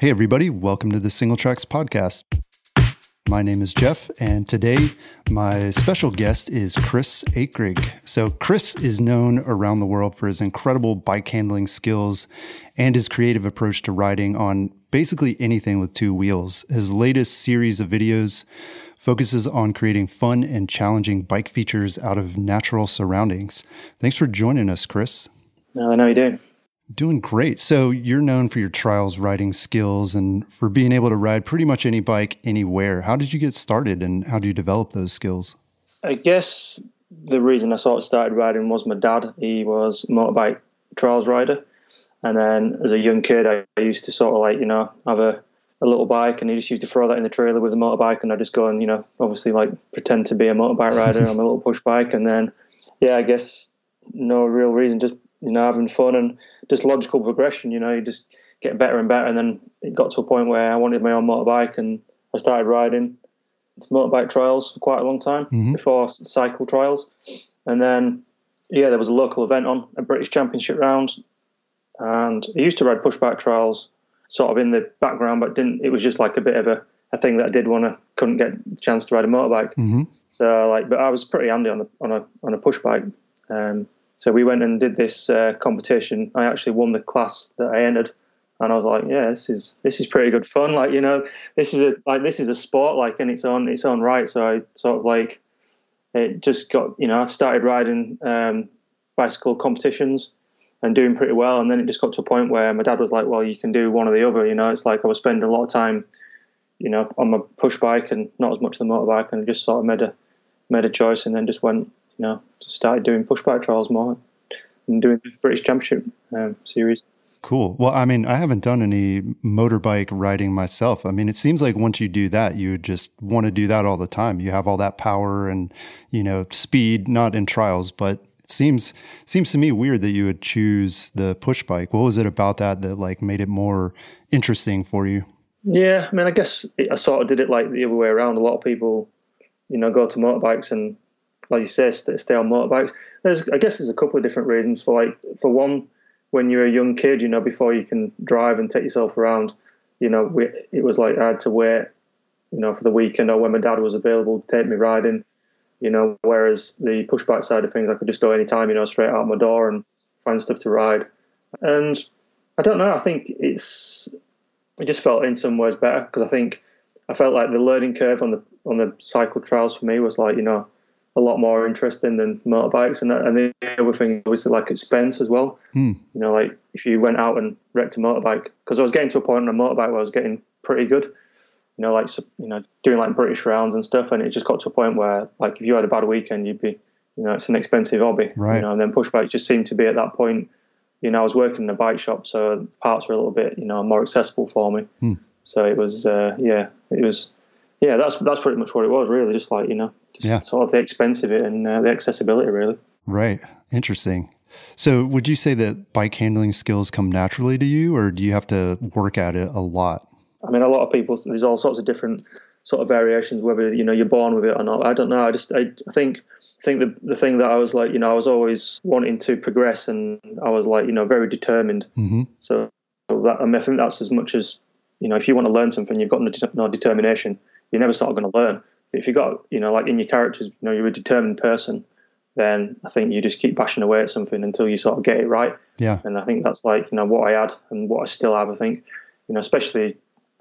Hey, everybody, welcome to the Singletracks Podcast. My name is Jeff, and today my special guest is Chris Akrigg. So, Chris is known around the world for his incredible bike handling skills and his creative approach to riding on basically anything with two wheels. His latest series of videos focuses on creating fun and challenging bike features out of natural surroundings. Thanks for joining us, Chris. No, I know you do. Doing great. So you're known for your trials riding skills and for being able to ride pretty much any bike anywhere. How did you get started and how do you develop those skills? I guess the reason I sort of started riding was my dad. He was a motorbike trials rider. And then as a young kid, I used to sort of like, you know, have a, a little bike and he just used to throw that in the trailer with a motorbike. And I just go and, you know, obviously like pretend to be a motorbike rider on my little push bike. And then, yeah, I guess no real reason, just, you know, having fun and just logical progression. You know, you just get better and better. And then it got to a point where I wanted my own motorbike, and I started riding motorbike trials for quite a long time mm-hmm. before cycle trials. And then, yeah, there was a local event on a British Championship round, and I used to ride pushbike trials sort of in the background, but didn't. It was just like a bit of a, a thing that I did want to couldn't get a chance to ride a motorbike. Mm-hmm. So like, but I was pretty handy on a on a on a pushbike. Um, so we went and did this uh, competition. I actually won the class that I entered, and I was like, "Yeah, this is this is pretty good fun. Like, you know, this is a like this is a sport like in its own its own right." So I sort of like it just got you know I started riding um, bicycle competitions and doing pretty well, and then it just got to a point where my dad was like, "Well, you can do one or the other." You know, it's like I was spending a lot of time, you know, on my push bike and not as much the motorbike, and I just sort of made a made a choice, and then just went you know, started doing pushbike trials more and doing the British Championship um, series. Cool. Well, I mean, I haven't done any motorbike riding myself. I mean, it seems like once you do that, you just want to do that all the time. You have all that power and, you know, speed, not in trials, but it seems seems to me weird that you would choose the push bike. What was it about that that like made it more interesting for you? Yeah, I mean, I guess I sort of did it like the other way around. A lot of people, you know, go to motorbikes and like you say, stay on motorbikes. There's, I guess, there's a couple of different reasons. For like, for one, when you're a young kid, you know, before you can drive and take yourself around, you know, we, it was like I had to wait, you know, for the weekend or when my dad was available to take me riding. You know, whereas the pushbike side of things, I could just go anytime, you know, straight out my door and find stuff to ride. And I don't know. I think it's it just felt in some ways better because I think I felt like the learning curve on the on the cycle trials for me was like you know a lot more interesting than motorbikes. And, and the other thing, obviously, like expense as well. Hmm. You know, like if you went out and wrecked a motorbike, because I was getting to a point on a motorbike where I was getting pretty good. You know, like you know, doing like British rounds and stuff, and it just got to a point where, like, if you had a bad weekend, you'd be, you know, it's an expensive hobby. Right. You know, and then pushbikes just seemed to be at that point. You know, I was working in a bike shop, so parts were a little bit, you know, more accessible for me. Hmm. So it was, uh, yeah, it was yeah, that's that's pretty much what it was, really. Just like you know, just yeah. sort of the expense of it and uh, the accessibility, really. Right. Interesting. So, would you say that bike handling skills come naturally to you, or do you have to work at it a lot? I mean, a lot of people. There's all sorts of different sort of variations, whether you know you're born with it or not. I don't know. I just I, I think I think the the thing that I was like, you know, I was always wanting to progress, and I was like, you know, very determined. Mm-hmm. So that I, mean, I think that's as much as you know, if you want to learn something, you've got no, no determination you're never sort of going to learn. But if you got, you know, like in your characters, you know, you're a determined person, then I think you just keep bashing away at something until you sort of get it right. Yeah. And I think that's like, you know, what I had and what I still have. I think, you know, especially,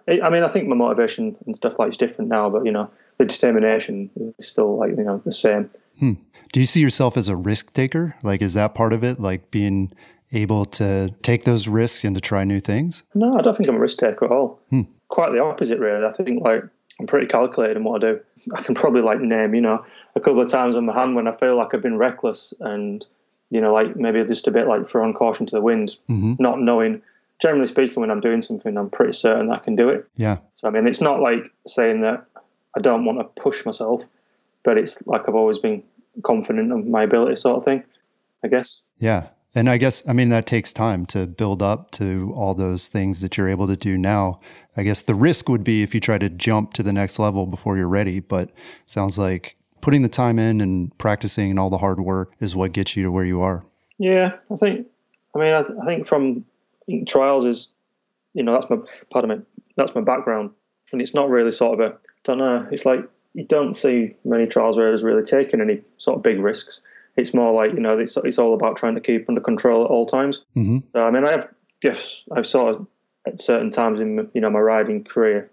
I mean, I think my motivation and stuff like is different now, but, you know, the determination is still like, you know, the same. Hmm. Do you see yourself as a risk taker? Like, is that part of it? Like being able to take those risks and to try new things? No, I don't think I'm a risk taker at all. Hmm. Quite the opposite, really. I think like I'm pretty calculated in what I do. I can probably like name, you know, a couple of times on my hand when I feel like I've been reckless and, you know, like maybe just a bit like throwing caution to the wind, mm-hmm. not knowing generally speaking, when I'm doing something, I'm pretty certain I can do it. Yeah. So I mean, it's not like saying that I don't want to push myself, but it's like I've always been confident of my ability, sort of thing. I guess. Yeah. And I guess, I mean, that takes time to build up to all those things that you're able to do now. I guess the risk would be if you try to jump to the next level before you're ready, but sounds like putting the time in and practicing and all the hard work is what gets you to where you are. Yeah, I think, I mean, I, I think from trials is, you know, that's my, pardon me, that's my background. And it's not really sort of a, I don't know, it's like you don't see many trials where there's really taken any sort of big risks it's more like you know it's, it's all about trying to keep under control at all times. Mm-hmm. So I mean, I have yes, I've sort of at certain times in you know my riding career,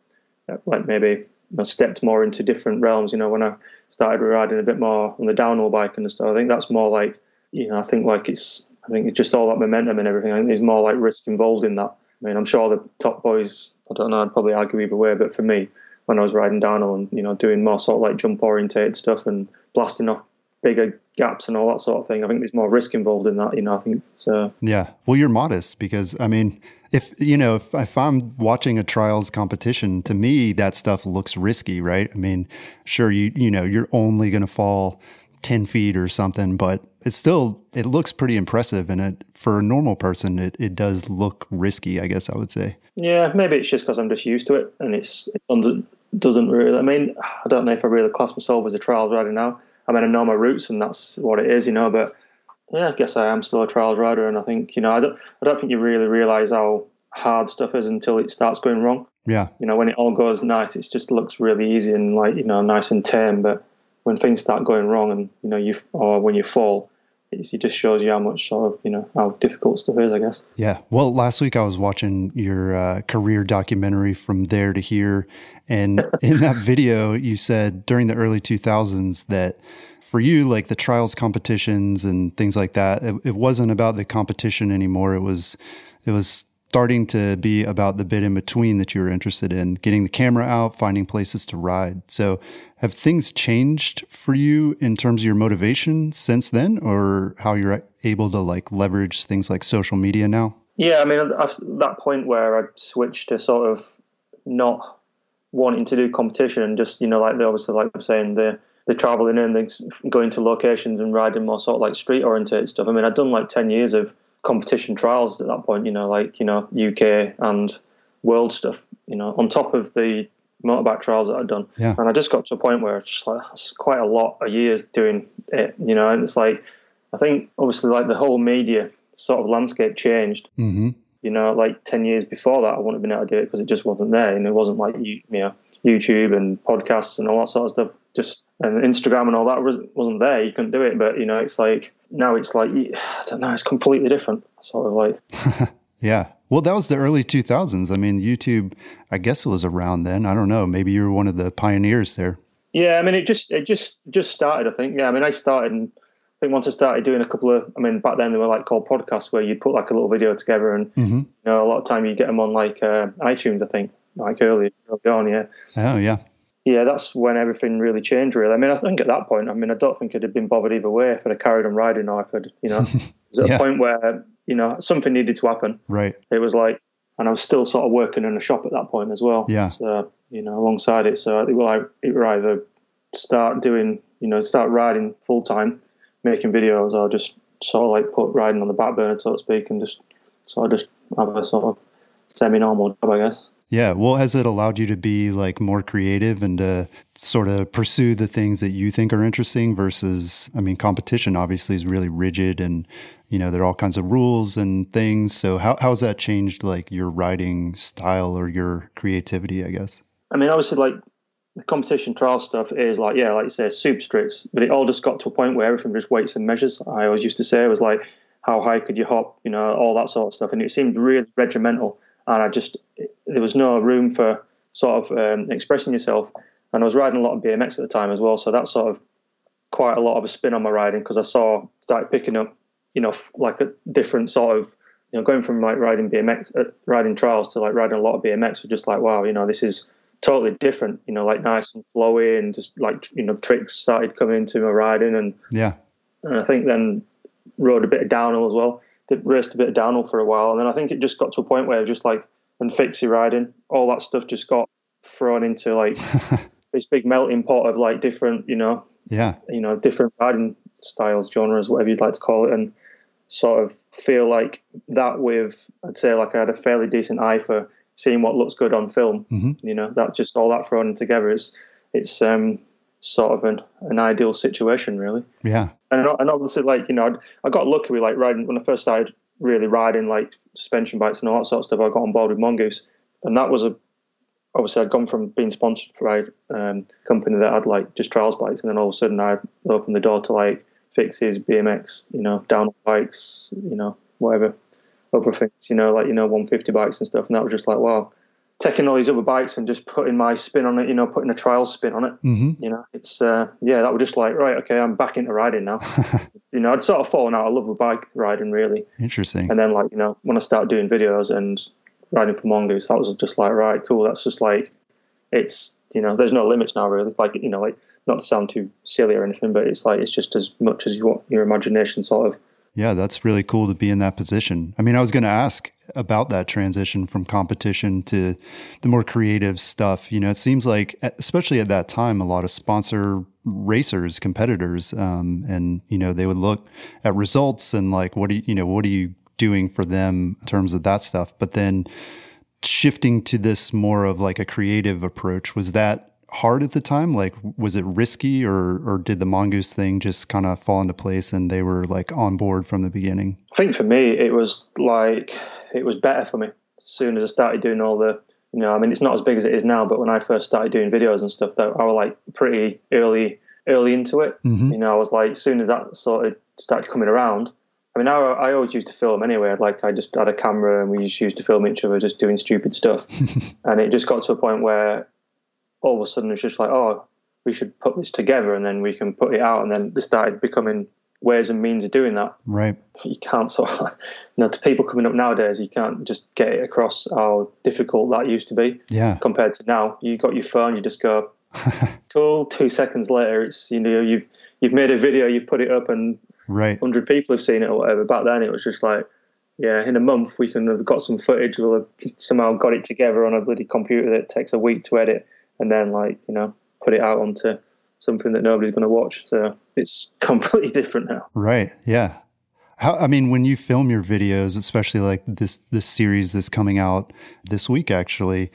like maybe I stepped more into different realms. You know, when I started riding a bit more on the downhill bike and stuff, I think that's more like you know I think like it's I think it's just all that momentum and everything. I think there's more like risk involved in that. I mean, I'm sure the top boys. I don't know. I'd probably argue either way, but for me, when I was riding downhill and you know doing more sort of like jump orientated stuff and blasting off bigger gaps and all that sort of thing. I think there's more risk involved in that, you know. I think so. Yeah. Well, you're modest because I mean, if you know, if, if I'm watching a trials competition, to me that stuff looks risky, right? I mean, sure, you you know, you're only going to fall ten feet or something, but it's still it looks pretty impressive, and it for a normal person, it it does look risky. I guess I would say. Yeah, maybe it's just because I'm just used to it, and it's it doesn't doesn't really. I mean, I don't know if I really class myself as a trials rider now. I mean, I know my roots and that's what it is, you know. But yeah, I guess I am still a trials rider, and I think you know, I don't, I don't think you really realize how hard stuff is until it starts going wrong. Yeah. You know, when it all goes nice, it just looks really easy and like you know, nice and tame. But when things start going wrong, and you know, you or when you fall, it just shows you how much sort of you know how difficult stuff is. I guess. Yeah. Well, last week I was watching your uh, career documentary from there to here, and in that video, you said during the early 2000s that for you, like the trials competitions and things like that, it, it wasn't about the competition anymore. It was, it was starting to be about the bit in between that you were interested in, getting the camera out, finding places to ride. So, have things changed for you in terms of your motivation since then, or how you're able to like leverage things like social media now? Yeah, I mean, at that point where I switched to sort of not wanting to do competition and just you know like they obviously like I'm saying the the traveling in, the going to locations and riding more sort of like street oriented stuff. I mean, I'd done like ten years of competition trials at that point. You know, like you know UK and world stuff. You know, on top of the motorbike trials that I'd done. Yeah. And I just got to a point where it's just like it's quite a lot of years doing it. You know, and it's like I think obviously like the whole media sort of landscape changed. Mm-hmm you know, like 10 years before that, I wouldn't have been able to do it because it just wasn't there. And it wasn't like, you, you know, YouTube and podcasts and all that sort of stuff. Just, and Instagram and all that wasn't there. You couldn't do it. But, you know, it's like, now it's like, I don't know, it's completely different. Sort of like. yeah. Well, that was the early 2000s. I mean, YouTube, I guess it was around then. I don't know. Maybe you were one of the pioneers there. Yeah. I mean, it just, it just, just started, I think. Yeah. I mean, I started in, I think once I started doing a couple of, I mean, back then they were like called podcasts where you put like a little video together, and mm-hmm. you know, a lot of time you get them on like uh, iTunes, I think, like early, early on, yeah. Oh yeah. Yeah, that's when everything really changed. Really, I mean, I think at that point, I mean, I don't think I'd have been bothered either way if I'd have carried on riding or if I'd, you know, it was at yeah. a point where you know something needed to happen. Right. It was like, and I was still sort of working in a shop at that point as well. Yeah. So you know, alongside it, so I think it will either start doing, you know, start riding full time making videos or just sort of like put riding on the back burner, so to speak, and just sort of just have a sort of semi-normal job, I guess. Yeah. Well, has it allowed you to be like more creative and to sort of pursue the things that you think are interesting versus, I mean, competition obviously is really rigid and, you know, there are all kinds of rules and things. So how, how's that changed like your writing style or your creativity, I guess? I mean, obviously like the competition trial stuff is like, yeah, like you say, super strict, but it all just got to a point where everything just weights and measures. I always used to say it was like, how high could you hop, you know, all that sort of stuff. And it seemed really regimental. And I just, there was no room for sort of um, expressing yourself. And I was riding a lot of BMX at the time as well. So that sort of quite a lot of a spin on my riding because I saw, started picking up, you know, like a different sort of, you know, going from like riding BMX, uh, riding trials to like riding a lot of BMX was just like, wow, you know, this is, totally different, you know, like nice and flowy and just like, you know, tricks started coming into my riding and yeah. And I think then rode a bit of downhill as well. Raced a bit of downhill for a while, and then I think it just got to a point where just like and fixie riding, all that stuff just got thrown into like this big melting pot of like different, you know, yeah, you know, different riding styles, genres, whatever you'd like to call it, and sort of feel like that with I'd say like I had a fairly decent eye for seeing what looks good on film. Mm-hmm. You know, that just all that thrown together is it's um, sort of an, an ideal situation, really. Yeah. And, and obviously, like you know, I got lucky with like riding when I first started really riding like suspension bikes and all that sort of stuff. I got on board with Mongoose, and that was a obviously I'd gone from being sponsored by a um, company that had like just trials bikes, and then all of a sudden I opened the door to like fixies, BMX, you know, down bikes, you know, whatever other things, you know, like you know, 150 bikes and stuff, and that was just like wow. Taking all these other bikes and just putting my spin on it, you know, putting a trial spin on it. Mm-hmm. You know, it's uh, yeah, that was just like right, okay, I'm back into riding now. you know, I'd sort of fallen out of love with bike riding really, Interesting. and then like you know, when I started doing videos and riding for mongoose, that was just like right, cool. That's just like it's you know, there's no limits now really. Like you know, like not to sound too silly or anything, but it's like it's just as much as you want your imagination sort of. Yeah, that's really cool to be in that position. I mean, I was going to ask about that transition from competition to the more creative stuff. You know, it seems like, especially at that time, a lot of sponsor racers, competitors, um, and you know, they would look at results and like, what do you, you know, what are you doing for them in terms of that stuff? But then shifting to this more of like a creative approach, was that hard at the time? Like, was it risky, or or did the mongoose thing just kind of fall into place and they were like on board from the beginning? I think for me, it was like it was better for me as soon as I started doing all the. You know, I mean, it's not as big as it is now, but when I first started doing videos and stuff, that I was like pretty early, early into it. Mm-hmm. You know, I was like, as soon as that sort of started coming around, I mean, I, I always used to film anyway. Like, I just had a camera and we just used to film each other just doing stupid stuff. and it just got to a point where all of a sudden it's just like, oh, we should put this together and then we can put it out. And then it started becoming ways and means of doing that. Right. You can't sort of, you know, to people coming up nowadays, you can't just get it across how difficult that used to be Yeah. compared to now. You got your phone, you just go, cool. Two seconds later, it's you know you've you've made a video, you've put it up, and Right. hundred people have seen it or whatever. Back then, it was just like, yeah, in a month we can have got some footage. We'll have somehow got it together on a bloody computer that takes a week to edit, and then like you know put it out onto something that nobody's going to watch. So it's completely different now. Right. Yeah. How, I mean, when you film your videos, especially like this this series that's coming out this week, actually,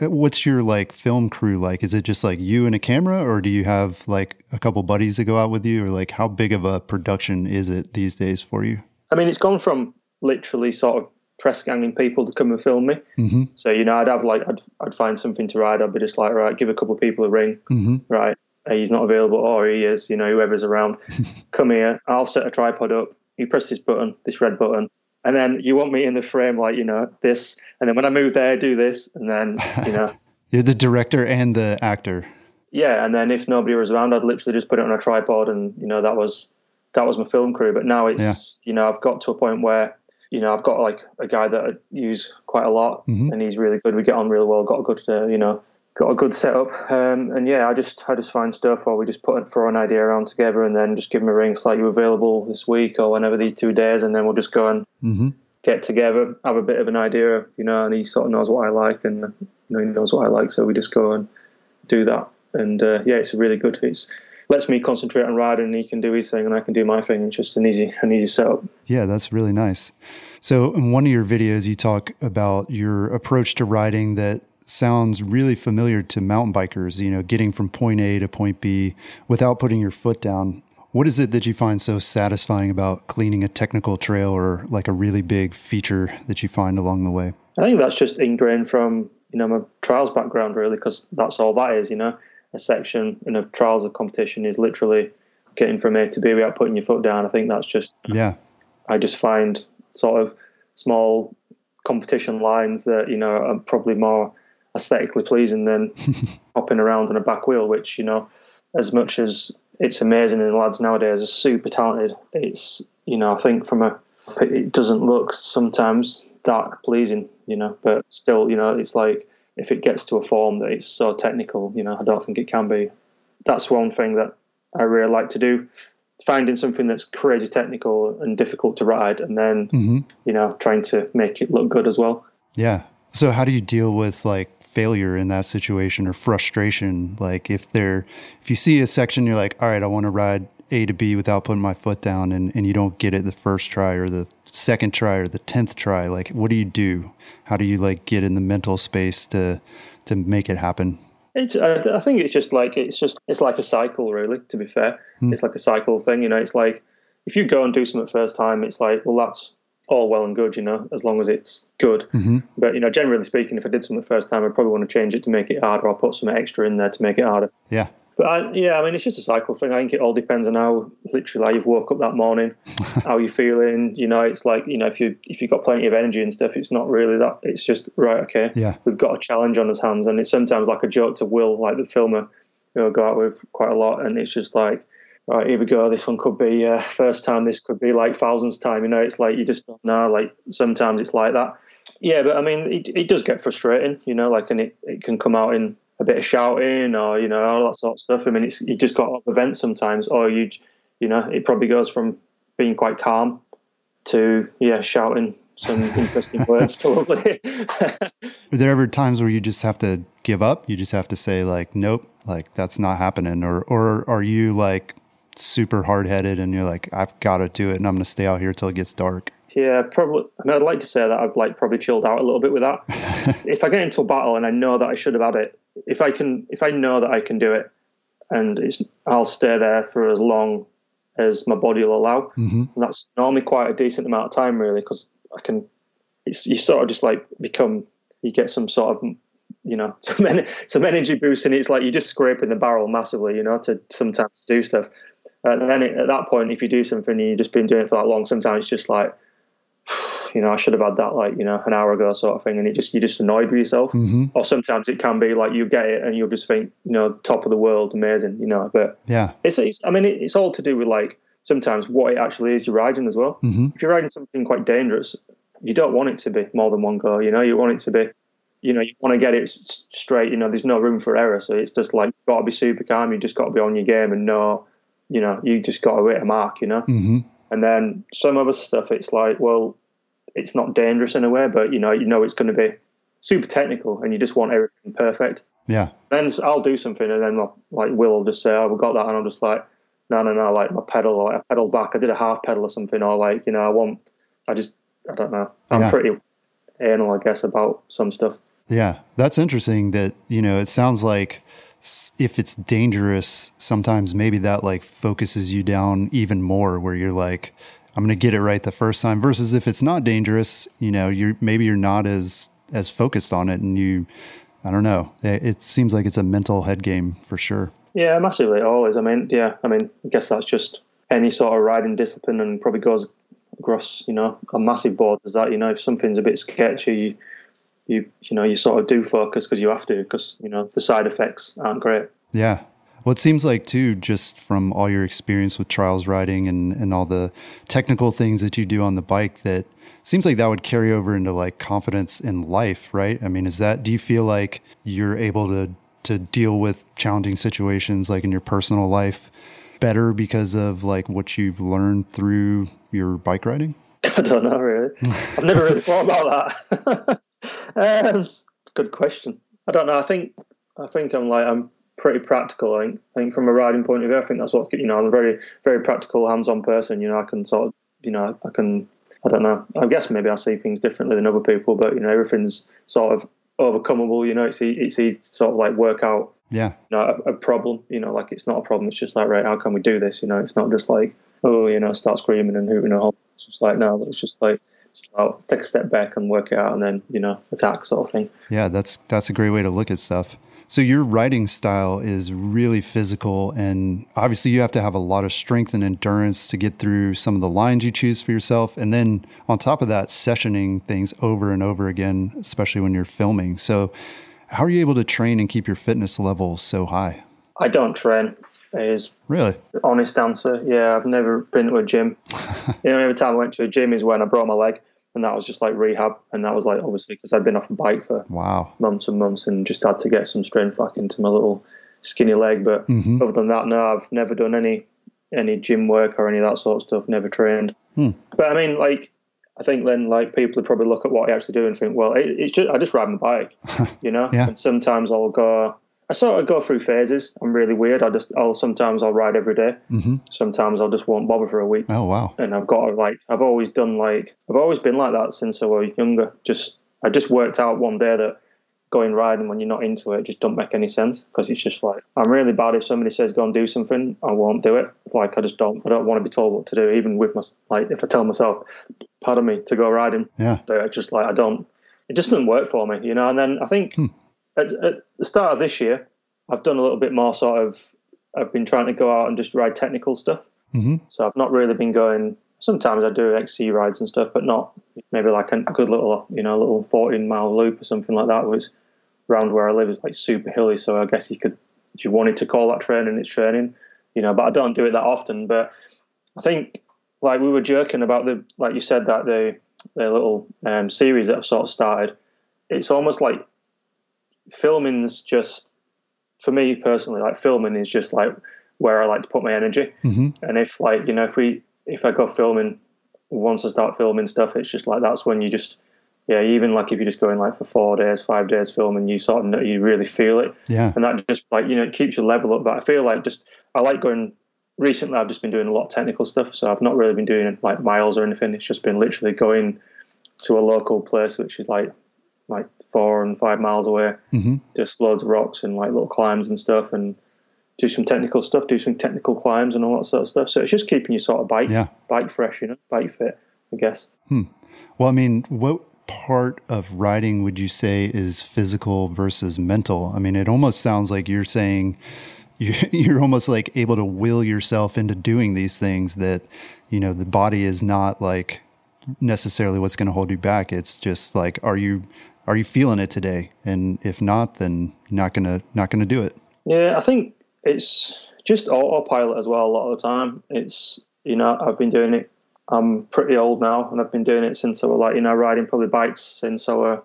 uh, what's your like film crew like? Is it just like you and a camera, or do you have like a couple buddies that go out with you, or like how big of a production is it these days for you? I mean, it's gone from literally sort of press ganging people to come and film me. Mm-hmm. So you know, I'd have like I'd I'd find something to ride. I'd be just like, right, give a couple of people a ring. Mm-hmm. Right, he's not available, or he is. You know, whoever's around, come here. I'll set a tripod up. You press this button, this red button, and then you want me in the frame, like you know this. And then when I move there, do this, and then you know. You're the director and the actor. yeah, and then if nobody was around, I'd literally just put it on a tripod, and you know that was that was my film crew. But now it's you know I've got to a point where you know I've got like a guy that I use quite a lot, Mhm. and he's really good. We get on really well. Got a good uh, you know got a good setup, um, and yeah, I just I just find stuff, or we just put throw an idea around together, and then just give him a ring. It's like you available this week or whenever these two days, and then we'll just go and Mm-hmm. get together, have a bit of an idea, you know, and he sort of knows what I like, and you know, he knows what I like, so we just go and do that. And uh, yeah, it's really good. It's lets me concentrate on riding, and he can do his thing, and I can do my thing. It's just an easy, an easy setup. Yeah, that's really nice. So, in one of your videos, you talk about your approach to riding that sounds really familiar to mountain bikers, you know, getting from point A to point B without putting your foot down. What is it that you find so satisfying about cleaning a technical trail or like a really big feature that you find along the way? I think that's just ingrained from you know my trials background, really, because that's all that is. You know, a section in a trials of competition is literally getting from A to B without putting your foot down. I think that's just Yeah. I just find sort of small competition lines that you know are probably more aesthetically pleasing than hopping around on a back wheel. Which you know, as much as it's amazing and the lads nowadays are super talented, it's you know I think from a it doesn't look sometimes that pleasing, you know, but still you know it's like if it gets to a form that it's so technical, you know, I don't think it can be. That's one thing that I really like to do finding something that's crazy technical and difficult to ride, and then mm-hmm. you know trying to make it look good as well. Yeah. So how do you deal with like failure in that situation or frustration? Like if there, if you see a section, you're like, all right, I want to ride A to B without putting my foot down, and and you don't get it the first try or the second try or the tenth try. Like, what do you do? How do you like get in the mental space to to make it happen? It's, I think it's just like it's just it's like a cycle, really. To be fair, mm. it's like a cycle thing. You know, it's like if you go and do something first time, it's like well, that's all well and good, you know, as long as it's good. Mm-hmm. But you know, generally speaking, if I did something first time, I'd probably want to change it to make it harder, or put some extra in there to make it harder. Yeah. But I, yeah, I mean, it's just a cycle thing. I think it all depends on how literally how you've woke up that morning, how you're feeling. You know, it's like you know, if you if you've got plenty of energy and stuff, it's not really that. It's just right. Okay, yeah, we've got a challenge on his hands, and it's sometimes like a joke to Will, like the filmer, who I go out with quite a lot, and it's just like. Right, here we go. This one could be uh, first time. This could be like thousands time. You know, it's like you just don't know. Like sometimes it's like that. Yeah, but I mean, it, it does get frustrating. You know, like and it, it can come out in a bit of shouting or you know all that sort of stuff. I mean, it's you just got off events sometimes, or you you know it probably goes from being quite calm to yeah shouting some interesting words probably. Are there ever times where you just have to give up? You just have to say like, nope, like that's not happening, or or are you like super hard headed and you're like, I've got to do it, and I'm going to stay out here till it gets dark. Yeah, probably. I mean, I'd like to say that I've like probably chilled out a little bit with that. if I get into a battle and I know that I should have had it, if I can, if I know that I can do it, and it's, I'll stay there for as long as my body will allow. Mm-hmm. And that's normally quite a decent amount of time, really, because I can. It's you sort of just like become. You get some sort of, you know, some, some energy boost, and it's like you're just scraping the barrel massively, you know, to sometimes do stuff. And then it, at that point, if you do something and you've just been doing it for that long, sometimes it's just like you know, I should have had that like, you know, an hour ago sort of thing. And it just, you're just annoyed with yourself. Mm-hmm. Or sometimes it can be like you get it and you'll just think, you know, top of the world, amazing, you know, but yeah, it's, it's I mean, it's all to do with like sometimes what it actually is you're riding as well. Mm-hmm. If you're riding something quite dangerous, you don't want it to be more than one go, you know, you want it to be, you know, you want to get it straight, you know, there's no room for error. So it's just like, you've got to be super calm. You just got to be on your game and know, you know, you just got to hit a mark, you know? Mm-hmm. And then some other stuff, it's like, well, it's not dangerous in a way, but you know, you know it's going to be super technical, and you just want everything perfect. Yeah. Then I'll do something, and then like Will will just say, "Oh, we got that," and I'm just like, "No, no, no!" Like my pedal, or like I pedal back. I did a half pedal or something, or like you know, I want. I just, I don't know. I'm yeah. pretty anal, I guess, about some stuff. Yeah, that's interesting. That you know, it sounds like if it's dangerous, sometimes maybe that like focuses you down even more, where you're like, I'm going to get it right the first time versus if it's not dangerous, you know, you're maybe you're not as as focused on it and you I don't know. It, it seems like it's a mental head game for sure. Yeah, massively always. I mean, yeah, I mean, I guess that's just any sort of riding discipline and probably goes across, you know, a massive board is that, you know, if something's a bit sketchy, you you you know, you sort of do focus because you have to because, you know, the side effects aren't great. Yeah. Well, it seems like too, just from all your experience with trials riding and, and all the technical things that you do on the bike, that seems like that would carry over into like confidence in life, right? I mean, is that do you feel like you're able to to deal with challenging situations like in your personal life better because of like what you've learned through your bike riding? I don't know really. I've never really thought about that. um, good question. I don't know. I think I think I'm like I'm pretty practical. I think, I think from a riding point of view, I think that's what's getting you know I'm a very very practical, hands-on person. You know, I can sort of you know I can I don't know. I guess maybe I see things differently than other people, but you know everything's sort of overcomable. You know, it's it's easy to sort of like work out. Yeah. You know, a, a problem. You know, like it's not a problem. It's just like right, how can we do this? You know, it's not just like oh, you know, start screaming and hooting and whole. It's just like no, it's just like I'll take a step back and work it out, and then you know attack sort of thing. Yeah, that's that's a great way to look at stuff. So your writing style is really physical, and obviously you have to have a lot of strength and endurance to get through some of the lines you choose for yourself. And then on top of that, sessioning things over and over again, especially when you're filming. So, how are you able to train and keep your fitness levels so high? I don't train. Is really honest answer. Yeah, I've never been to a gym. you know, every time I went to a gym is when I broke my leg and that was just like rehab. And that was like obviously because I'd been off a bike for wow months and months and just had to get some strength back into my little skinny leg. But mm-hmm. other than that, no, I've never done any any gym work or any of that sort of stuff. Never trained. Hmm. But I mean, like, I think then like people would probably look at what I actually do and think, well, it, it's just I just ride my bike, you know. Yeah. And sometimes I'll go. I sort of go through phases. I'm really weird. I just I'll sometimes I'll ride every day. hmm Sometimes I'll just won't bother for a week. Oh wow. And I've got to, like I've always done like I've always been like that since I was younger. Just I just worked out one day that going riding when you're not into it just don't make any sense because it's just like I'm really bad if somebody says go and do something I won't do it like I just don't I don't want to be told what to do even with my like if I tell myself pardon me to go riding Yeah. it's just like I don't it just doesn't work for me you know and then I think at, at the start of this year I've done a little bit more sort of I've been trying to go out and just ride technical stuff hmm so I've not really been going. Sometimes I do XC rides and stuff, but not maybe like a good little, you know, little 14 mile loop or something like that. Was around where I live is like super hilly, so I guess you could, if you wanted to call that training, it's training, you know. But I don't do it that often. But I think like we were joking about the, like you said that the the little um, series that I've sort of started. It's almost like filming's just for me personally. Like filming is just like where I like to put my energy. hmm And if like you know, if we if I go filming, once I start filming stuff, it's just like that's when you just yeah, even like if you're just going like for four days, five days filming, you sort of know, you really feel it, Yeah. and that just like you know it keeps your level up. But I feel like just I like going. Recently, I've just been doing a lot of technical stuff, so I've not really been doing like miles or anything. It's just been literally going to a local place, which is like like four and five miles away, hmm just loads of rocks and like little climbs and stuff, and do some technical stuff, do some technical climbs and all that sort of stuff. So it's just keeping your sort of bike Yeah. bike fresh, you know, bike fit, I guess. Hmm. Well, I mean, what part of riding would you say is physical versus mental? I mean, it almost sounds like you're saying you're almost like able to will yourself into doing these things that, you know, the body is not like necessarily what's going to hold you back. It's just like, are you, are you feeling it today? And if not, then not going to, not to do it. Yeah, I think it's just autopilot as well a lot of the time. It's you know I've been doing it. I'm pretty old now, and I've been doing it since I was like you know riding probably bikes since I was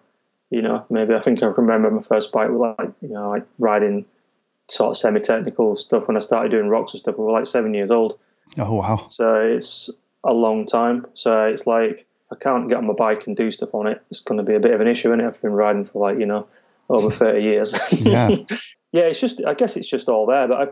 you know maybe I think I remember my first bike was like you know like riding sort of semi-technical stuff when I started doing rocks and stuff. I was like seven years old. Oh, wow. So it's a long time. So it's like I can't get on my bike and do stuff on it. It's going to be a bit of an issue, and I've been riding for like you know over thirty years. Yeah. yeah. It's just I guess it's just all there. But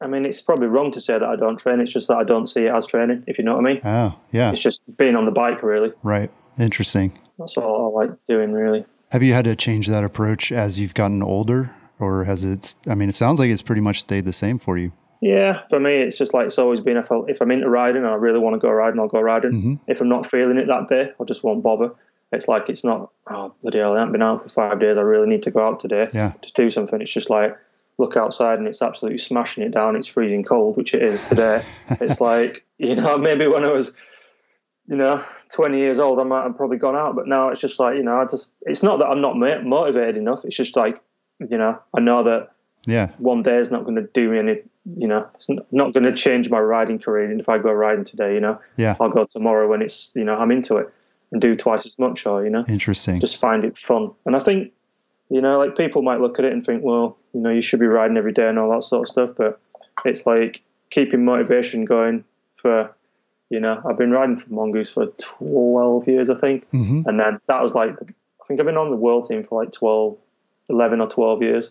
I, I mean, it's probably wrong to say that I don't train. It's just that I don't see it as training. If you know what I mean. Oh, yeah. It's just being on the bike. Really, Right. Interesting. that's all I like doing. Really. Have you had to change that approach as you've gotten older or has it, I mean, it sounds like it's pretty much stayed the same for you. Yeah, for me, it's just like it's always been. If, I, if I'm into riding and I really want to go riding, I'll go riding. Mhm. If I'm not feeling it that day, I just won't bother. It's like it's not. Oh bloody hell! I haven't been out for five days. I really need to go out today Yeah. to do something. It's just like look outside and it's absolutely smashing it down. It's freezing cold, which it is today. it's like you know maybe when I was you know 20 years old, I might have probably gone out, but now it's just like you know I just. It's not that I'm not motivated enough. It's just like you know I know that Yeah. one day is not going to do me any, you know, it's not going to change my riding career. And if I go riding today, you know, Yeah. I'll go tomorrow when it's, you know, I'm into it and do twice as much or, you know, Interesting. just find it fun. And I think, you know, like people might look at it and think, well, you know, you should be riding every day and all that sort of stuff. But it's like keeping motivation going for, you know, I've been riding for Mongoose for 12 years, I think. hmm And then that was like, I think I've been on the world team for like 12, 11 or 12 years.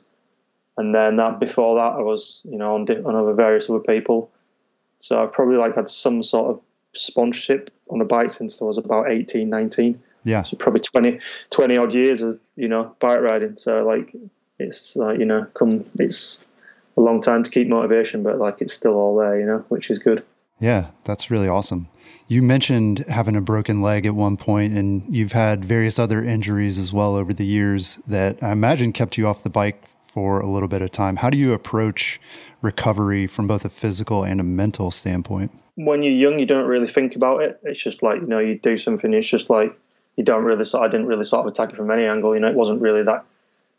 And then that before that, I was, you know, on, di- on other various other people. So I've probably like had some sort of sponsorship on a bike since I was about 18, 19. Yeah. So probably 20, 20 odd years of, you know, bike riding. So like, it's like, you know, come, it's a long time to keep motivation, but like it's still all there, you know, which is good. Yeah. That's really awesome. You mentioned having a broken leg at one point, and you've had various other injuries as well over the years that I imagine kept you off the bike for a little bit of time. How do you approach recovery from both a physical and a mental standpoint? when you're young, you don't really think about it. It's just like you know, you do something. It's just like you don't really. Sort. I didn't really sort of attack it from any angle. You know, it wasn't really that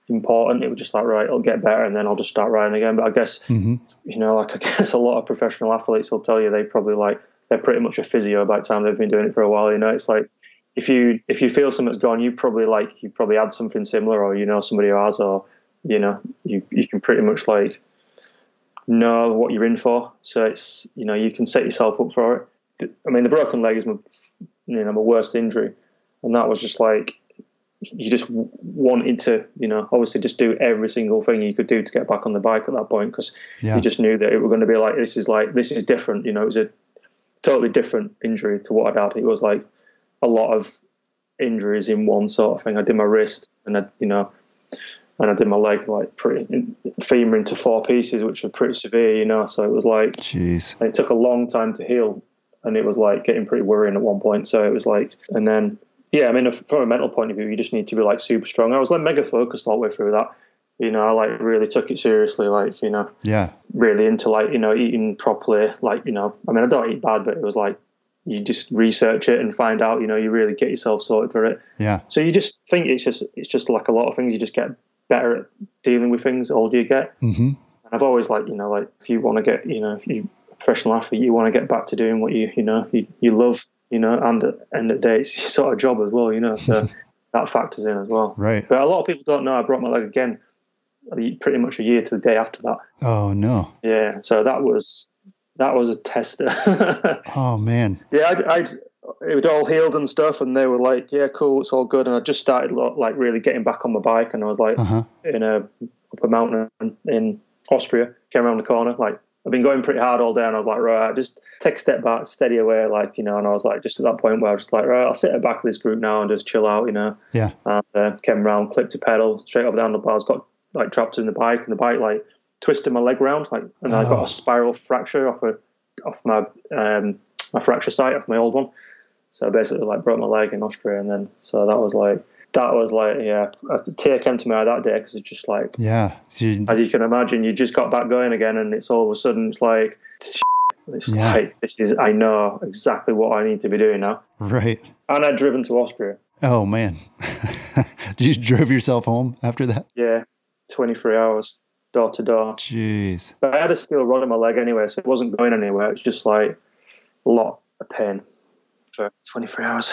important. It was just like right, it'll get better, and then I'll just start riding again. But I guess hmm you know, like I guess a lot of professional athletes will tell you they probably like they're pretty much a physio by the time they've been doing it for a while. You know, it's like if you if you feel something's gone, you probably like you probably had something similar, or you know somebody who has, or you know you you can pretty much like know what you're in for. So it's you know you can set yourself up for it. I mean, the broken leg is my you know my worst injury, and that was just like you just wanted to you know obviously just do every single thing you could do to get back on the bike at that point because Yeah. you just knew that it was going to be like this is like this is different. You know, it was a totally different injury to what I'd had. It was like a lot of injuries in one sort of thing. I did my wrist and I, you know, and I did my leg like pretty femur into four pieces, which were pretty severe, you know. So it was like Jeez. it took a long time to heal, and it was like getting pretty worrying at one point. So it was like, and then yeah, I mean, from a mental point of view, you just need to be like super strong. I was like mega focused all the way through that. You know, I like really took it seriously, like you know, Yeah. really into like you know eating properly. Like you know, I mean, I don't eat bad, but it was like you just research it and find out. You know, you really get yourself sorted for it. Yeah. So you just think it's just it's just like a lot of things. You just get better at dealing with things the older you get. hmm And I've always like you know like if you want to get you know if you professional athlete, you want to get back to doing what you you know you, you love. You know, and at the end of the day, it's your sort of job as well. You know, so that factors in as well. Right. But a lot of people don't know I broke my leg again, pretty much a year to the day after that. Oh no. Yeah, so that was that was a tester. Oh man. yeah, I'd, I'd it was all healed and stuff, and they were like, "Yeah, cool, it's all good." And I just started like really getting back on my bike, and I was like Uh huh. in a up a mountain in Austria, came around the corner. Like I've been going pretty hard all day, and I was like, right, just take a step back, steady away, like you know. And I was like, just at that point where I was just like, right, I'll sit at the back of this group now and just chill out, you know. Yeah. And uh, came around, clipped a pedal straight over the handlebars, got like trapped in the bike, and the bike like twisted my leg round, like, and I got Oh. a spiral fracture off a off my um, my fracture site off my old one. So I basically, like broke my leg in Austria, and then so that was like that was like yeah, a tear came to my eye that day because it's just like Yeah. So you- as you can imagine, you just got back going again, and it's all of a sudden it's like it's Yeah. like this is I know exactly what I need to be doing now, right. and I'd driven to Austria. Oh man. you drove yourself home after that? Yeah, twenty three hours door to door. Jeez. But I had a steel rod in my leg anyway, so it wasn't going anywhere. It's just like a lot of pain for 24 hours.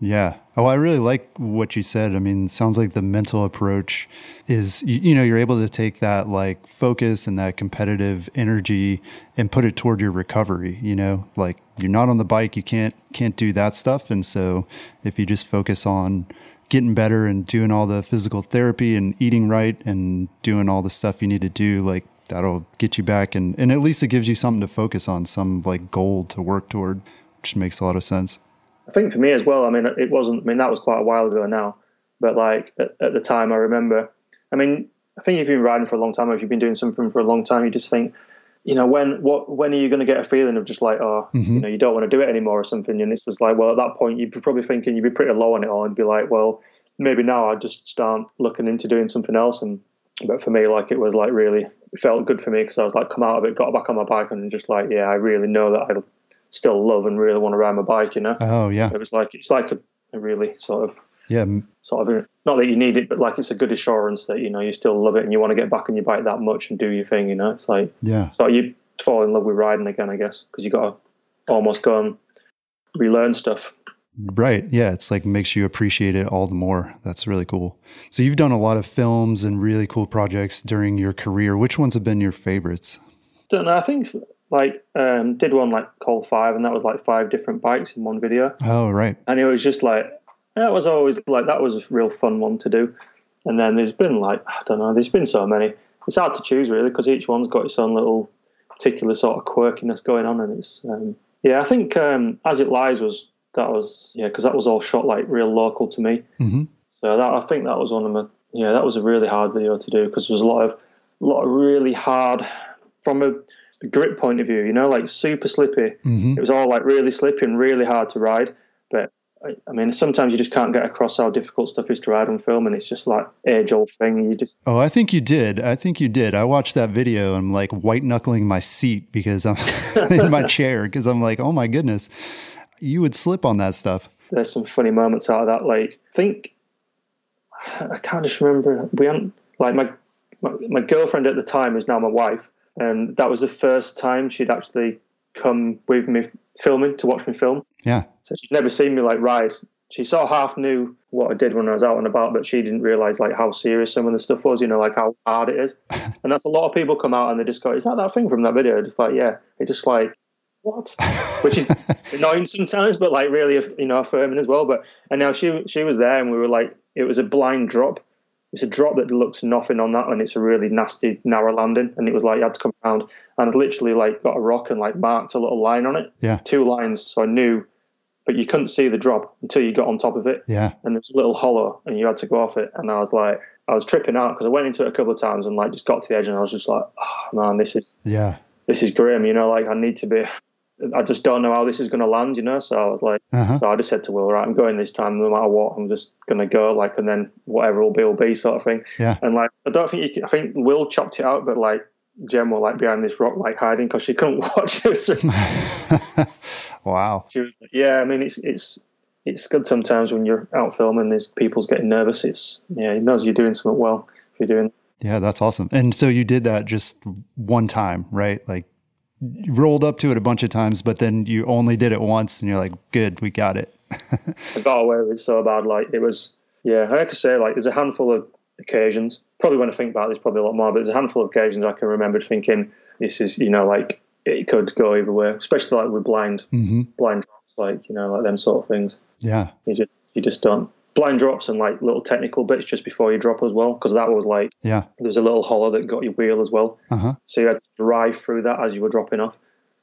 Yeah. Oh, I really like what you said. I mean, sounds like the mental approach is, you, you know, you're able to take that like focus and that competitive energy and put it toward your recovery, you know, like you're not on the bike, you can't, can't do that stuff. And so if you just focus on getting better and doing all the physical therapy and eating right and doing all the stuff you need to do, like that'll get you back. And, and at least it gives you something to focus on, some like goal to work toward, which makes a lot of sense. I think for me as well, I mean, it wasn't, I mean, that was quite a while ago now, but like at, at the time, I remember, I mean, I think if you've been riding for a long time, or if you've been doing something for a long time, you just think, you know, when what when are you going to get a feeling of just like, oh, you mm-hmm. know, you don't want to do it anymore or something? And it's just like, well, at that point, you'd be probably thinking you'd be pretty low on it all and be like, well, maybe now I just start looking into doing something else. And but for me, like it was like really it felt good for me because I was like come out of it, got back on my bike, and just like, yeah, I really know that I still love and really want to ride my bike, you know. Oh, yeah. It was like it's like a, a really sort of Yeah. sort of not that you need it, but like it's a good assurance that you know you still love it and you want to get back on your bike that much and do your thing. You know, it's like Yeah. so you fall in love with riding again, I guess, because you got to almost go and relearn stuff. Right. Yeah. It's like makes you appreciate it all the more. That's really cool. So you've done a lot of films and really cool projects during your career. Which ones have been your favorites? Don't know. I think like um, did one like call five, and that was like five different bikes in one video, Oh, right. and it was just like that was always like that was a real fun one to do. And then there's been like I don't know. There's been so many. It's hard to choose really because each one's got its own little particular sort of quirkiness going on, and it's um, yeah. I think um, as it lies was that was yeah because that was all shot like real local to me. hmm So that I think that was one of my yeah that was a really hard video to do because there was a lot of a lot of really hard from a grip point of view. You know, like super slippy. hmm It was all like really slippy and really hard to ride. But I, I mean, sometimes you just can't get across how difficult stuff is to ride on film, and it's just like age old thing. You just Oh, I think you did. I think you did. I watched that video. I'm like white knuckling my seat because I'm in my chair because I'm like, oh my goodness, you would slip on that stuff. there's some funny moments out of that. Like I think I can't just remember. We hadn't like my, my my girlfriend at the time is now my wife, and that was the first time she'd actually come with me filming to watch me film. Yeah. So she'd never seen me like ride. she sort of half knew what I did when I was out and about, but she didn't realize like how serious some of the stuff was. You know, like how hard it is. and that's a lot of people come out and they just go, "Is that that thing from that video?" Just like, yeah. It's just like, what? Which is annoying sometimes, but like really, you know, affirming as well. But and now she she was there, and we were like, it was a blind drop. It's a drop that looks nothing on that, and it's a really nasty narrow landing. And it was like you had to come around, and I'd literally like got a rock and like marked a little line on it, Yeah. two lines, so I knew. But you couldn't see the drop until you got on top of it, Yeah. and there's a little hollow, and you had to go off it. And I was like, I was tripping out because I went into it a couple of times and like just got to the edge, and I was just like, oh man, this is Yeah. this is grim, you know, like I need to be. I just don't know how this is going to land, you know. So I was like, Uh-huh. so I just said to Will, right, I'm going this time, no matter what. I'm just going to go, like, and then whatever will be, will be, sort of thing. Yeah. And like, I don't think you. Can, I think Will chopped it out, but like, Jem were like behind this rock, like hiding because she couldn't watch it. So wow. she was, like, yeah. I mean, it's it's it's good sometimes when you're out filming. There's people's getting nervous. It's yeah, it knows you're doing something well if you're doing. Yeah, that's awesome. And so you did that just one time, right? Like rolled up to it a bunch of times, but then you only did it once and you're like, good, we got it. I got away with it so bad. Like it was, yeah. I have say, like there's a handful of occasions. Probably when I think about this, probably a lot more. But there's a handful of occasions I can remember thinking, this is, you know, like it could go either way. Especially like with blind, hmm blind drops, like you know, like them sort of things. Yeah. You just, you just don't. Blind drops and like little technical bits just before you drop as well, because that was like Yeah. there was a little hollow that got your wheel as well. Uh huh. So you had to drive through that as you were dropping off.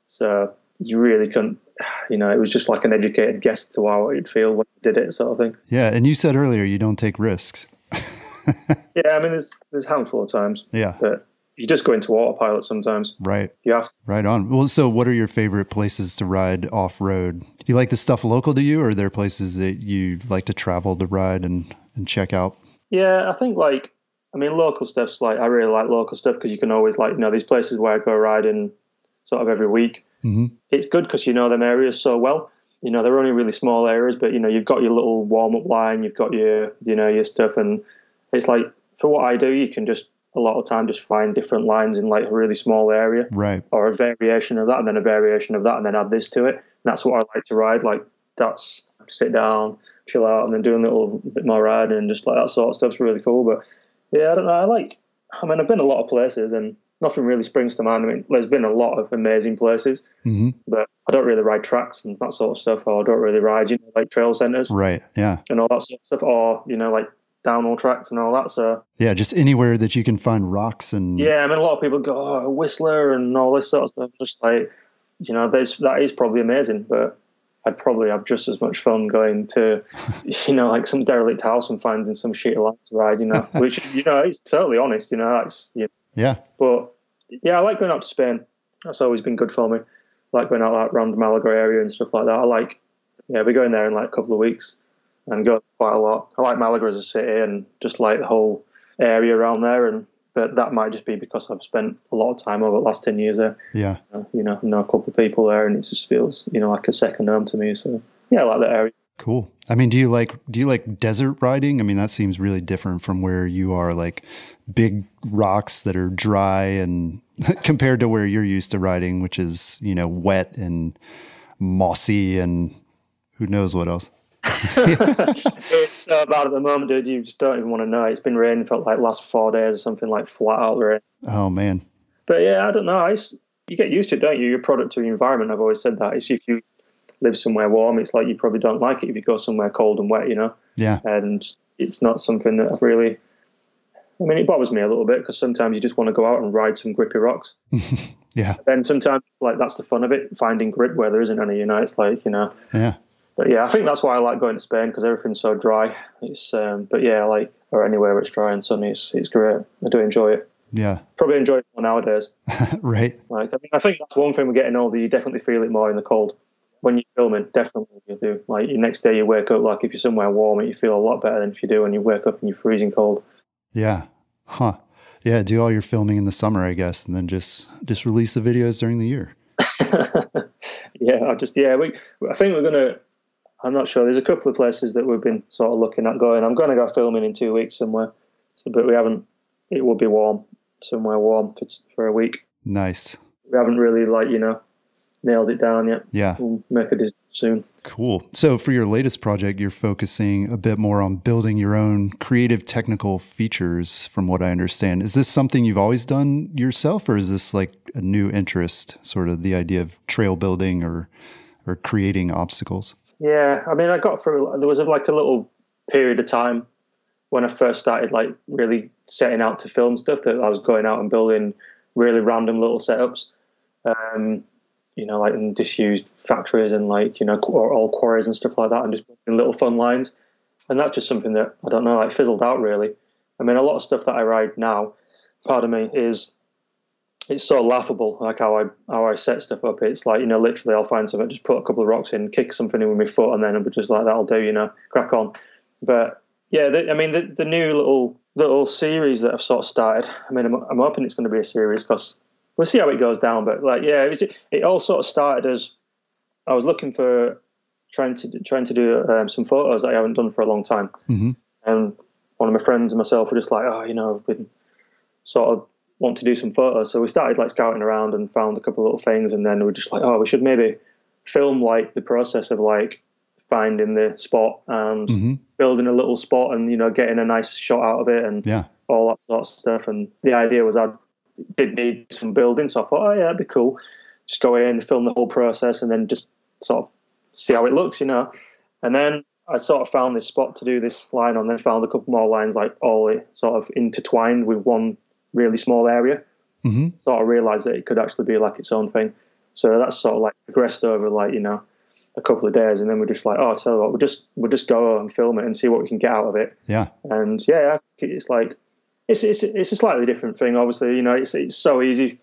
So you really couldn't, you know, it was just like an educated guess to how it'd feel when you did it, sort of thing. Yeah. And you said earlier you don't take risks. Yeah, I mean, there's there's a handful of times, Yeah. but you just go into autopilot sometimes. Right. You have to. Right on. Well, so what are your favorite places to ride off road? Do you like the stuff local to you, or are there places that you like to travel to ride and, and check out? Yeah, I think like, I mean, local stuff's like I really like local stuff because you can always like you know these places where I go riding sort of every week. hmm It's good because you know them areas so well. You know they're only really small areas, but you know you've got your little warm up line, you've got your you know your stuff, and it's like for what I do, you can just a lot of time just find different lines in like a really small area. Right. or a variation of that, and then a variation of that, and then add this to it. And that's what I like to ride. Like that's sit down, chill out, and then do a little bit more riding and just like that sort of stuff's really cool. But yeah, I don't know. I like. I mean, I've been a lot of places, and nothing really springs to mind. I mean, there's been a lot of amazing places, hmm but I don't really ride tracks and that sort of stuff, or I don't really ride, you know, like trail centers Right. Yeah. and all that sort of stuff, or you know, like downhill tracks and all that. So Yeah. Just anywhere that you can find rocks and Yeah, I mean, a lot of people go, oh, Whistler and all this sort of stuff. Just like, you know, there's, that is probably amazing, but I'd probably have just as much fun going to, you know, like some derelict house and finding some shit land to ride, you know, which is, you know, it's totally honest, you know, that's, you know, yeah. but yeah, I like going out to Spain. That's always been good for me. I like going out like, around the Malaga area and stuff like that. I like, yeah, we're going there in like a couple of weeks and go quite a lot. I like Malaga as a city and just like the whole area around there. And but that might just be because I've spent a lot of time over the last ten years there. Yeah. Uh, You know, know a couple of people there, and it just feels you know like a second home to me. So yeah, I like that area. Cool. I mean, do you like do you like desert riding? I mean, that seems really different from where you are, like big rocks that are dry and compared to where you're used to riding, which is, you know, wet and mossy and who knows what else. It's so bad at the moment, dude. You just don't even want to know. It's been raining for like last four days or something like flat out rain. Oh man. But yeah, I don't know. I you get used to it, don't you? You're a product of your environment. I've always said that. It's if you live somewhere warm, it's like you probably don't like it if you go somewhere cold and wet, you know. Yeah. And it's not something that I've really. I mean, it bothers me a little bit because sometimes you just want to go out and ride some grippy rocks. Yeah. Then sometimes, like that's the fun of it, finding grip where there isn't any. You know, it's like you know. Yeah. But yeah, I think that's why I like going to Spain because everything's so dry. It's um, but yeah, like or anywhere where it's dry and sunny, it's it's great. I do enjoy it. Yeah. Probably enjoy it more nowadays. right. Like I mean, I think that's one thing we're getting older. You definitely feel it more in the cold when you're filming. Definitely you do. Like your next day, you wake up like if you're somewhere warm, you feel a lot better than if you do when you wake up and you're freezing cold. Yeah. Huh. Yeah. Do all your filming in the summer, I guess, and then just just release the videos during the year. yeah, I just yeah, we. I think we're gonna. I'm not sure. There's a couple of places that we've been sort of looking at going. I'm going to go filming in two weeks somewhere. So, but we haven't. It will be warm somewhere warm for for a week. Nice. We haven't really like you know nailed it down yet. Yeah. We'll make a decision soon. Cool. So for your latest project, you're focusing a bit more on building your own creative technical features, from what I understand. Is this something you've always done yourself, or is this like a new interest, sort of the idea of trail building or or creating obstacles? Yeah, I mean, I got through. There was like a little period of time when I first started, like really setting out to film stuff, that I was going out and building really random little setups. Um, you know, like in disused factories and like you know old quarries and stuff like that, and just building little fun lines. And that's just something that I don't know, like fizzled out really. I mean, a lot of stuff that I ride now, pardon me, is it's so laughable, like how I how I set stuff up. It's like you know, literally, I'll find something, just put a couple of rocks in, kick something in with my foot, and then I'll be just like that'll do, you know, crack on. But yeah, the, I mean, the, the new little little series that I've sort of started. I mean, I'm, I'm hoping it's going to be a series because we'll see how it goes down. But like, yeah, it, it all sort of started as I was looking for trying to trying to do um, some photos that I haven't done for a long time, mm-hmm. and one of my friends and myself were just like, oh, you know, we sort of want to do some photos. So we started like scouting around and found a couple of little things, and then we were just like, oh, we should maybe film like the process of like finding the spot and mm-hmm. building a little spot and you know getting a nice shot out of it and yeah. all that sort of stuff. And the idea was I did need some building, so I thought, oh yeah, that'd be cool. Just go in, film the whole process, and then just sort of see how it looks, you know. And then I sort of found this spot to do this line on, then found a couple more lines like all sort of intertwined with one really small area. Mm-hmm. Sort of realised that it could actually be like its own thing. So that's sort of like progressed over like you know a couple of days, and then we're just like, oh, tell you what, we'll just we'll just go and film it and see what we can get out of it. Yeah. And yeah, I think it's like it's it's it's a slightly different thing. Obviously, you know, it's it's so easy.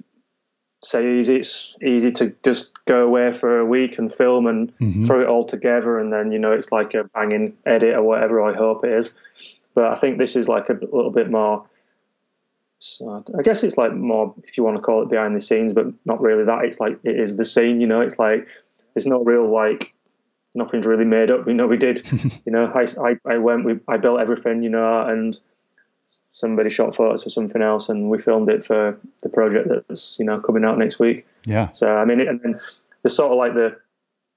Say easy, it's easy to just go away for a week and film and Mhm. throw it all together, and then you know it's like a banging edit or whatever. I hope it is, but I think this is like a little bit more. So I guess it's like more, if you want to call it behind the scenes, but not really that. It's like it is the scene, you know. It's like there's no real like nothing's really made up. You know, we did, you know, I, I, I went, we, I built everything, you know, and somebody shot photos for something else, and we filmed it for the project that's you know coming out next week. Yeah. So I mean, it, and then the sort of like the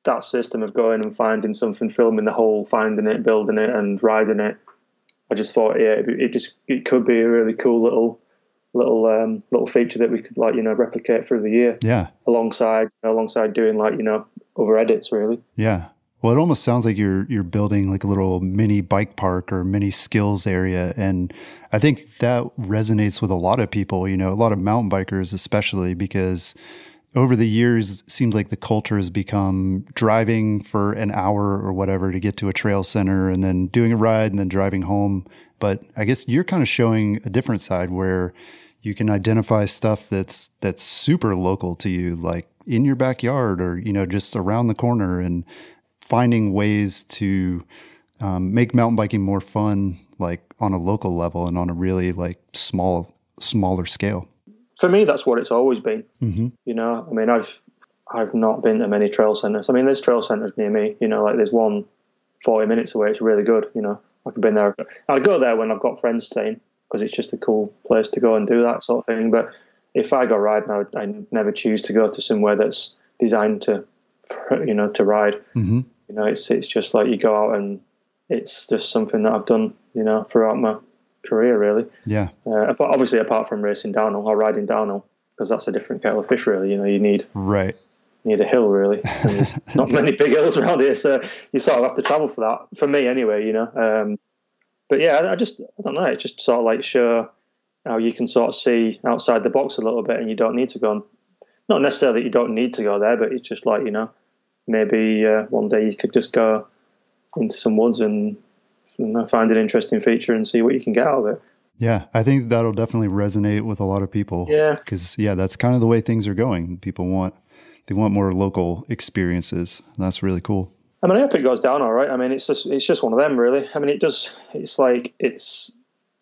that system of going and finding something, filming the whole, finding it, building it, and riding it. I just thought, yeah, it, it just it could be a really cool little little um, little feature that we could like you know replicate through the year Yeah. alongside alongside doing like you know other edits really. Yeah. Well, it almost sounds like you're you're building like a little mini bike park or mini skills area, and I think that resonates with a lot of people. You know, a lot of mountain bikers, especially because over the years, it seems like the culture has become driving for an hour or whatever to get to a trail center, and then doing a ride, and then driving home. But I guess you're kind of showing a different side where you can identify stuff that's that's super local to you, like in your backyard or you know just around the corner, and finding ways to um, make mountain biking more fun, like on a local level and on a really like small, smaller scale. For me, that's what it's always been. Mm-hmm. You know, I mean, I've I've not been to many trail centers. I mean, there's trail centers near me. You know, like there's one 40 minutes away. It's really good. You know, I've been there. I go there when I've got friends staying because it's just a cool place to go and do that sort of thing. But if I go riding, I, would, I never choose to go to somewhere that's designed to, you know, to ride. Mm-hmm. You know, it's it's just like you go out and it's just something that I've done. You know, throughout my career, really. Yeah. Uh, but obviously, apart from racing downhill or riding downhill, because that's a different kettle of fish, really. You know, you need Right. you need a hill, really. Not many big hills around here, so you sort of have to travel for that. For me, anyway, you know. Um, but yeah, I, I just I don't know. It just sort of like show how you can sort of see outside the box a little bit, and you don't need to go. On, not necessarily that you don't need to go there, but it's just like you know, maybe uh, one day you could just go into some woods and you know, find an interesting feature and see what you can get out of it. Yeah. I think that'll definitely resonate with a lot of people. Yeah. Because yeah, that's kind of the way things are going. People want they want more local experiences. That's really cool. I mean, I hope it goes down all right. I mean, it's just it's just one of them, really. I mean, it does. It's like it's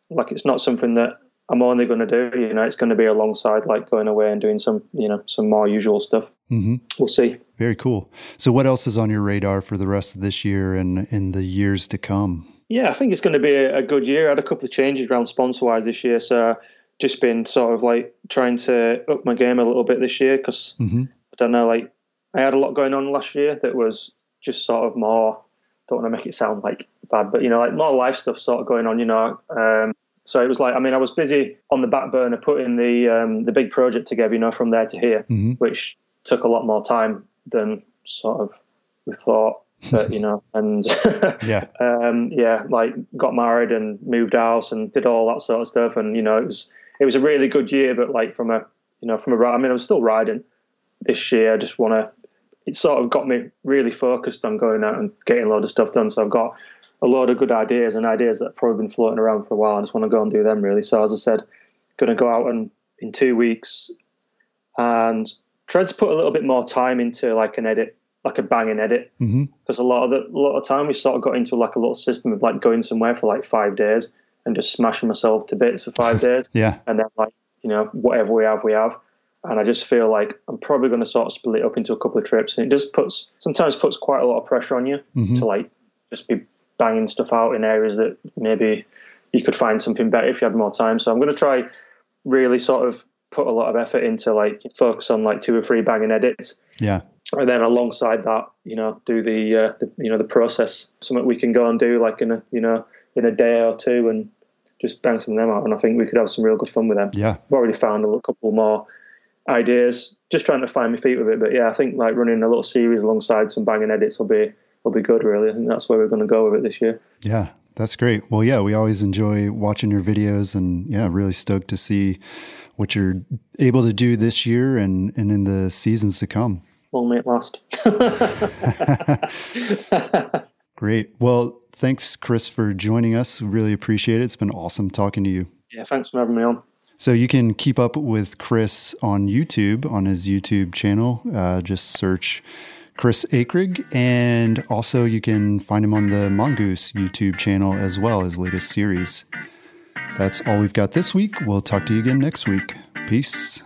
like it's not something that I'm only going to do. You know, it's going to be alongside like going away and doing some you know some more usual stuff. Mm-hmm. We'll see. Very cool. So, what else is on your radar for the rest of this year and in the years to come? Yeah, I think it's going to be a, a good year. I had a couple of changes around sponsor wise this year, so just been sort of like trying to up my game a little bit this year because Mm-hmm. I don't know, like I had a lot going on last year that was just sort of more. Don't want to make it sound like bad, but you know, like more life stuff sort of going on. You know, um, so it was like I mean, I was busy on the back burner putting the um, the big project together. You know, from there to here, Mhm. which took a lot more time than sort of we thought. But you know, and Yeah. um, yeah, like got married and moved house and did all that sort of stuff. And you know, it was it was a really good year. But like from a you know from a I mean, I was still riding this year. I just want to. It sort of got me really focused on going out and getting a lot of stuff done. So I've got a lot of good ideas and ideas that have probably been floating around for a while. I just want to go and do them really. So as I said, going to go out and in two weeks and try to put a little bit more time into like an edit, like a banging edit mm-hmm. because a lot of the a lot of time we sort of got into like a little system of like going somewhere for like five days and just smashing myself to bits for five days, Yeah. and then like you know whatever we have, we have. And I just feel like I'm probably going to sort of split it up into a couple of trips, and it just puts sometimes puts quite a lot of pressure on you Mhm. to like just be banging stuff out in areas that maybe you could find something better if you had more time. So I'm going to try really sort of put a lot of effort into like focus on like two or three banging edits Yeah. and then alongside that, you know, do the, uh, the you know the process. Something we can go and do like in a you know in a day or two, and just bang some of them out. And I think we could have some real good fun with them. Yeah. I've already found a couple more ideas. Just trying to find my feet with it, but yeah, I think like running a little series alongside some banging edits will be will be good. Really, I think that's where we're going to go with it this year. Yeah, that's great. Well, yeah, we always enjoy watching your videos and yeah, really stoked to see what you're able to do this year and, and in the seasons to come. Long may it last. Great. Well, thanks, Chris, for joining us. Really appreciate it. It's been awesome talking to you. yeah, thanks for having me on. So you can keep up with Chris on YouTube, on his YouTube channel. Uh, just search Chris Akrigg. And also you can find him on the Mongoose YouTube channel as well, his latest series. That's all we've got this week. We'll talk to you again next week. Peace.